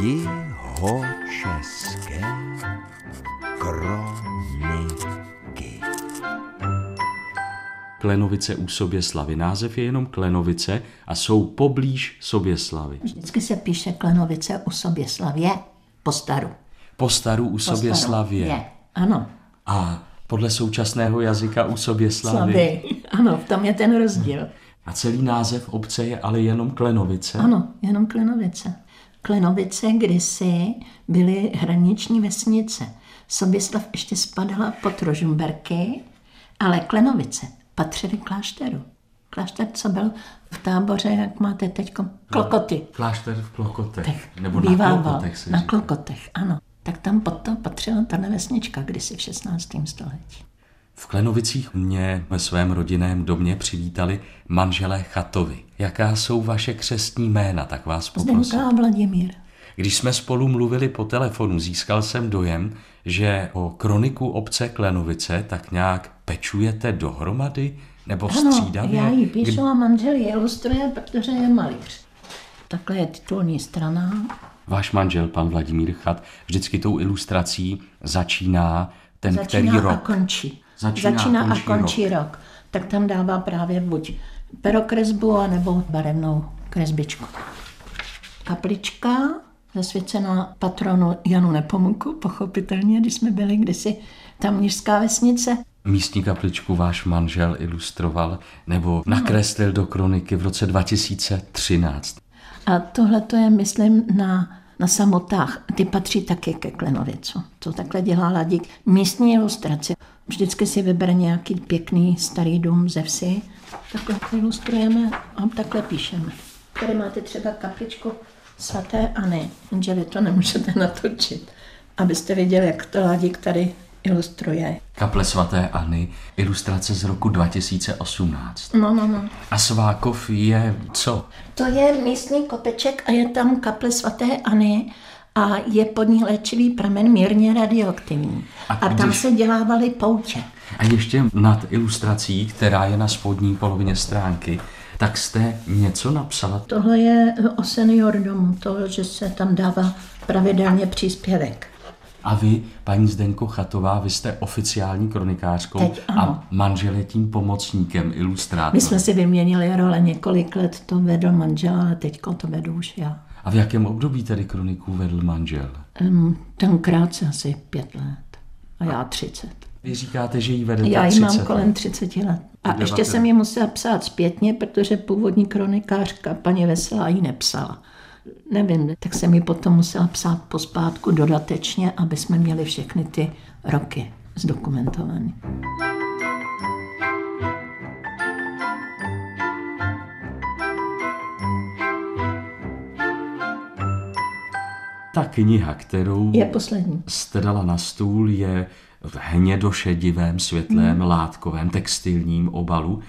Jihočeské kroniky. Klenovice u Soběslavy. Název je jenom Klenovice a jsou poblíž Soběslavy. Vždycky se píše Klenovice u Soběslavě po staru. Po staru u. Soběslavě. Je, ano. A podle současného jazyka u Soběslavy. Slavy. Ano, v tom je ten rozdíl. A celý název obce je ale jenom Klenovice. Ano, jenom Klenovice. Klenovice kdysi byly hraniční vesnice. Soběslav ještě spadala pod Rožumberky, ale Klenovice patřily klášteru. Klášter, co byl v táboře, jak máte teď, Klokoty. Klášter v Klokotech. Nebo Bývával. na Klokotech se Na říká. Klokotech, ano. Tak tam pod to patřila ta vesnička kdysi v 16. století. V Klenovicích mě ve svém rodinném domě přivítali manželé Chatovi. Jaká jsou vaše křestní jména, tak vás poprosím. Zdenka a Vladimír. Když jsme spolu mluvili po telefonu, získal jsem dojem, že o kroniku obce Klenovice tak nějak pečujete dohromady nebo Ano, střídavě. já ji píšu a manžel ji ilustruje, protože je malíř. Takhle je titulní strana. Váš manžel, pan Vladimír Chat, vždycky tou ilustrací začíná ten Začíná který a rok. končí. Začíná a Začíná a končí končí rok. Tak tam dává právě buď perokresbu, anebo barevnou kresbičku. Kaplička zasvěcená patronu Janu Nepomuku, pochopitelně, když jsme byli kdysi tam Mnižská vesnice. Místní kapličku váš manžel ilustroval nebo nakreslil do kroniky v roce 2013. A tohle to je, myslím, na, na samotách. Ty patří taky ke Klenovicu. To takhle dělá Ladík. Místní ilustrace. Vždycky si vybere nějaký pěkný starý dům ze vsi. Takhle ilustrujeme a takhle píšeme. Tady máte třeba kapličku svatéAny. Jenže vy to nemůžete natočit, abyste viděli, jak to Ladík tady ilustruje. Kaple svaté Anny, ilustrace z roku 2018. No, no, no. A Svákov je co? To je místní kopeček a je tam kaple svatéAny a je pod ní léčivý pramen mírně radioaktivní. A A, tam když- se dělávaly poutě. A ještě nad ilustrací, která je na spodní polovině stránky, tak jste něco napsala? Tohle je o senior domu, to, že se tam dává pravidelně příspěvek. A vy, paní Zdeňko Chatová, vy jste oficiální kronikářkou Teď ano. a manžel je tím pomocníkem, My ilustrátorem. jsme si vyměnili role několik let, to vedl manžel, ale teď to vedu už já. A v jakém období tedy kroniku vedl manžel? Um, tenkrát asi pět let a já třicet. Vy říkáte, že jí vedete Já ji 30 mám kolem 30 let. A ještě jsem ji musela psát zpětně, protože původní kronikářka paní Veselá ji nepsala. Nevím, tak jsem ji potom musela psát pospátku dodatečně, aby jsme měli všechny ty roky zdokumentované. Ta kniha, kterou Je poslední. jste dala na stůl, je v hnědošedivém, světlém, látkovém, textilním obalu.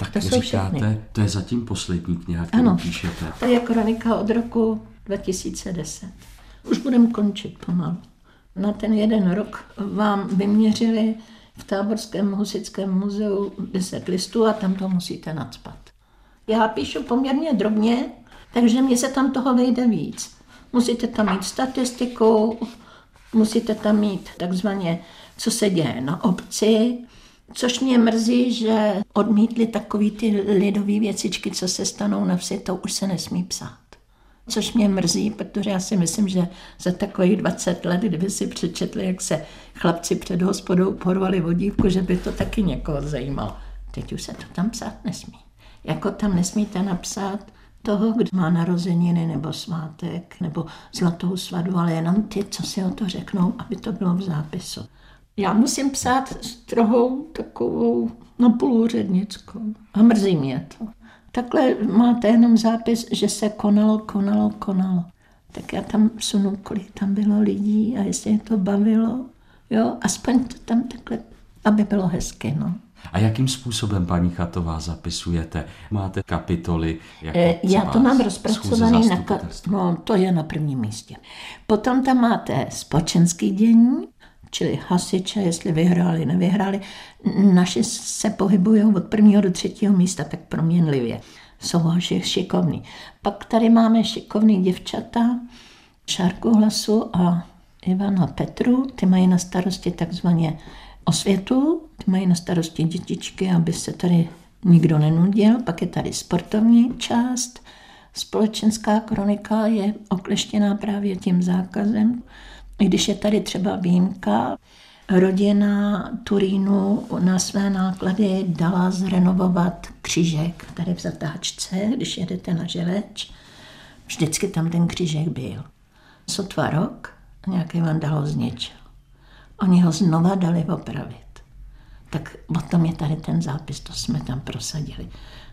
Tak To jsou říkáte, všechny. to je zatím poslední kniha, kterou Ano. píšete. To je kronika od roku 2010. Už budeme končit pomalu. Na ten jeden rok vám vyměřili v Táborském husickém muzeu 10 listů a tam to musíte nadspat. Já píšu poměrně drobně, takže mně se tam toho vejde víc. Musíte tam mít statistiku, musíte tam mít takzvaně, co se děje na obci, což mě mrzí, že odmítli takový ty lidové věcičky, co se stanou na vsi, to už se nesmí psát. Což mě mrzí, protože já si myslím, že za takových 20 let, kdyby si přečetli, jak se chlapci před hospodou porvali vodívku, že by to taky někoho zajímalo. Teď už se to tam psát nesmí. Jako tam nesmíte napsat toho, kdo má narozeniny nebo svátek nebo zlatou svadu, ale jenom ty, co si o to řeknou, aby to bylo v zápisu. Já musím psát strohou takovou napůlúřednickou a mrzí mě to. Takhle máte jenom zápis, že se konalo, konalo, konalo. Tak já tam sunu, kolik tam bylo lidí a jestli je to bavilo. Jo, aspoň to tam takhle, aby bylo hezky, no. A jakým způsobem, paní Chatová, zapisujete? Máte kapitoly? Jako Eh, Já to mám rozpracovaný na ka- no, to je na prvním místě. Potom tam máte společenský dění, čili hasiče, jestli vyhráli, nevyhráli. Naši se pohybují od prvního do třetího místa tak proměnlivě. Jsou šikovní. Pak tady máme šikovný děvčata, Šárku Hlasu a Ivana Petru, ty mají na starosti takzvaně osvětu, ty mají na starosti dětičky, aby se tady nikdo nenudil, pak je tady sportovní část, společenská kronika je okleštěná právě tím zákazem, i když je tady třeba výjimka, rodina Turínu na své náklady dala zrenovovat křížek tady v zatáčce, když jedete na želeč. Vždycky tam ten křížek byl. Sotva rok nějaký vandal ho zničil. Oni ho znova dali opravit. Tak o tom je tady ten zápis, to jsme tam prosadili.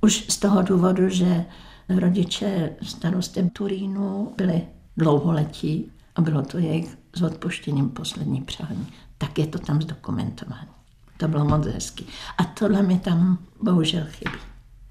Už z toho důvodu, že rodiče starostem Turínu byli dlouholetí a bylo to jejich s odpuštěním poslední přání. Tak je to tam zdokumentované. To bylo moc hezky. A tohle mi tam bohužel chybí.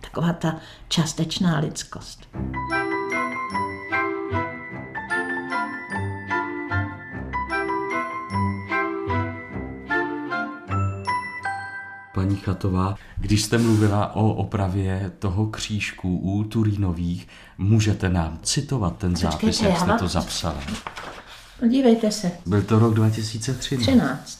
Taková ta částečná lidskost. Paní Chatová, když jste mluvila o opravě toho křížku u Turínových, můžete nám citovat ten zápis, Počkejte, jak já jste to zapsala? Podívejte se, Byl to rok 2013. 13.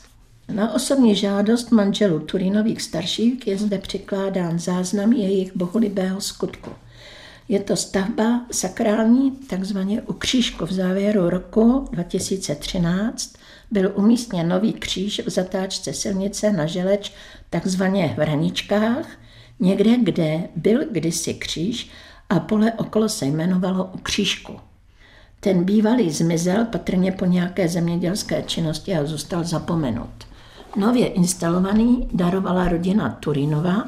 Na osobní žádost manželů Turinových starších je zde přikládán záznam jejich bohulibého skutku. Je to stavba sakrální, takzvaně u křížku v závěru roku 2013 byl umístěn nový kříž v zatáčce silnice na želeč, takzvaně v Hraničkách, někde, kde byl kdysi kříž a pole okolo se jmenovalo u křížku. Ten bývalý zmizel patrně po nějaké zemědělské činnosti a zůstal zapomenut. Nově instalovaný darovala rodina Turinova,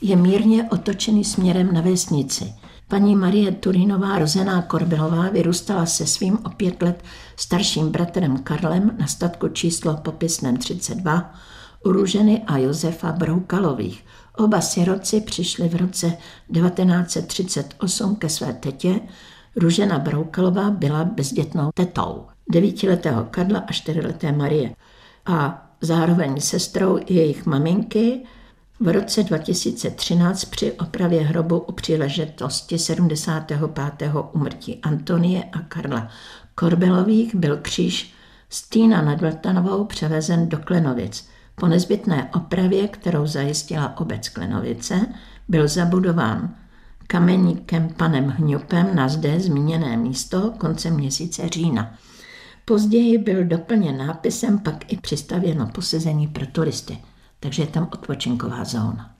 je mírně otočený směrem na vesnici. Paní Marie Turinová, rozená Korbelová, vyrůstala se svým o pět let starším bratrem Karlem na statku číslo popisném 32 u Růženy a Josefa Broukalových. Oba siroci přišli v roce 1938 ke své tetě, Růžena Broukalová byla bezdětnou tetou devítiletého Karla a čtyřleté Marie a zároveň sestrou jejich maminky v roce 2013 při opravě hrobu u příležitosti 75. umrtí Antonie a Karla Korbelových byl kříž z Týna nad Vltanovou převezen do Klenovic. Po nezbytné opravě, kterou zajistila obec Klenovice, byl zabudován kameníkem panem Hňupem na zde zmíněné místo koncem měsíce října. Později byl doplněn nápisem, pak i přistavěno posezení pro turisty, takže je tam odpočinková zóna.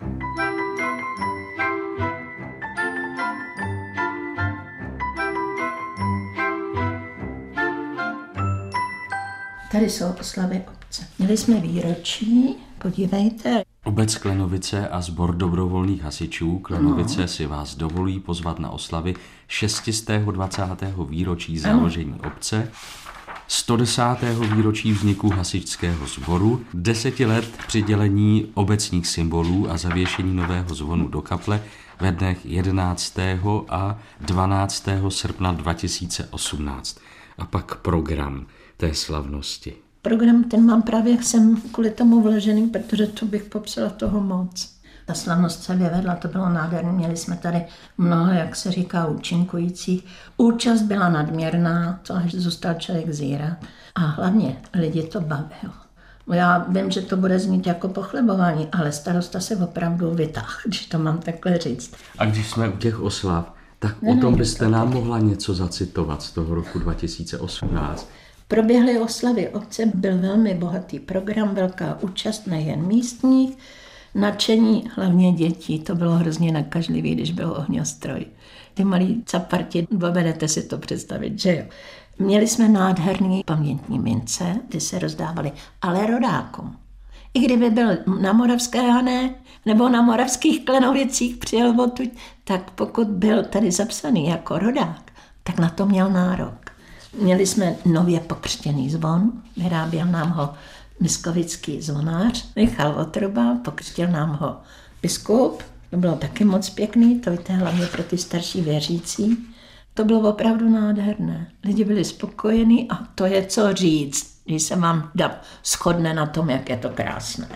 Tady jsou oslavy obce. Měli jsme výročí, podívejte, Obec Klenovice a sbor dobrovolných hasičů Klenovice si vás dovolí pozvat na oslavy 620. výročí založení obce, 110. výročí vzniku hasičského sboru, 10 let přidělení obecních symbolů a zavěšení nového zvonu do kaple ve dnech 11. a 12. srpna 2018. A pak program té slavnosti. Program ten mám právě jsem kvůli tomu vložený, protože to bych popsala toho moc. Ta slavnost se vyvedla, to bylo nádherné. Měli jsme tady mnoho, jak se říká, účinkujících. Účast byla nadměrná, to až zůstal člověk zírat. A hlavně lidi to bavilo. Já vím, že to bude znít jako pochlebování, ale starosta se opravdu vytáhl, když to mám takhle říct. A když jsme u těch oslav, tak Ne, o tom byste to nám mohla něco zacitovat z toho roku 2018. Proběhly oslavy obce, byl velmi bohatý program, velká účast nejen místních, nadšení hlavně dětí, to bylo hrozně nakažlivý, když byl ohňostroj. Ty malí caparti, dovedete si to představit, že jo. Měli jsme nádherný pamětní mince, ty se rozdávaly, ale rodákům. I kdyby byl na Moravské Hané nebo na Moravských Klenovicích přijel odtud, tak pokud byl tady zapsaný jako rodák, tak na to měl nárok. Měli jsme nově pokřtěný zvon, vyráběl nám ho miskovický zvonář Michal Votruba, pokřtil nám ho biskup, to bylo taky moc pěkný, to víte, hlavně pro ty starší věřící. To bylo opravdu nádherné. Lidi byli spokojení a to je co říct, když se vám da, shodne na tom, jak je to krásné.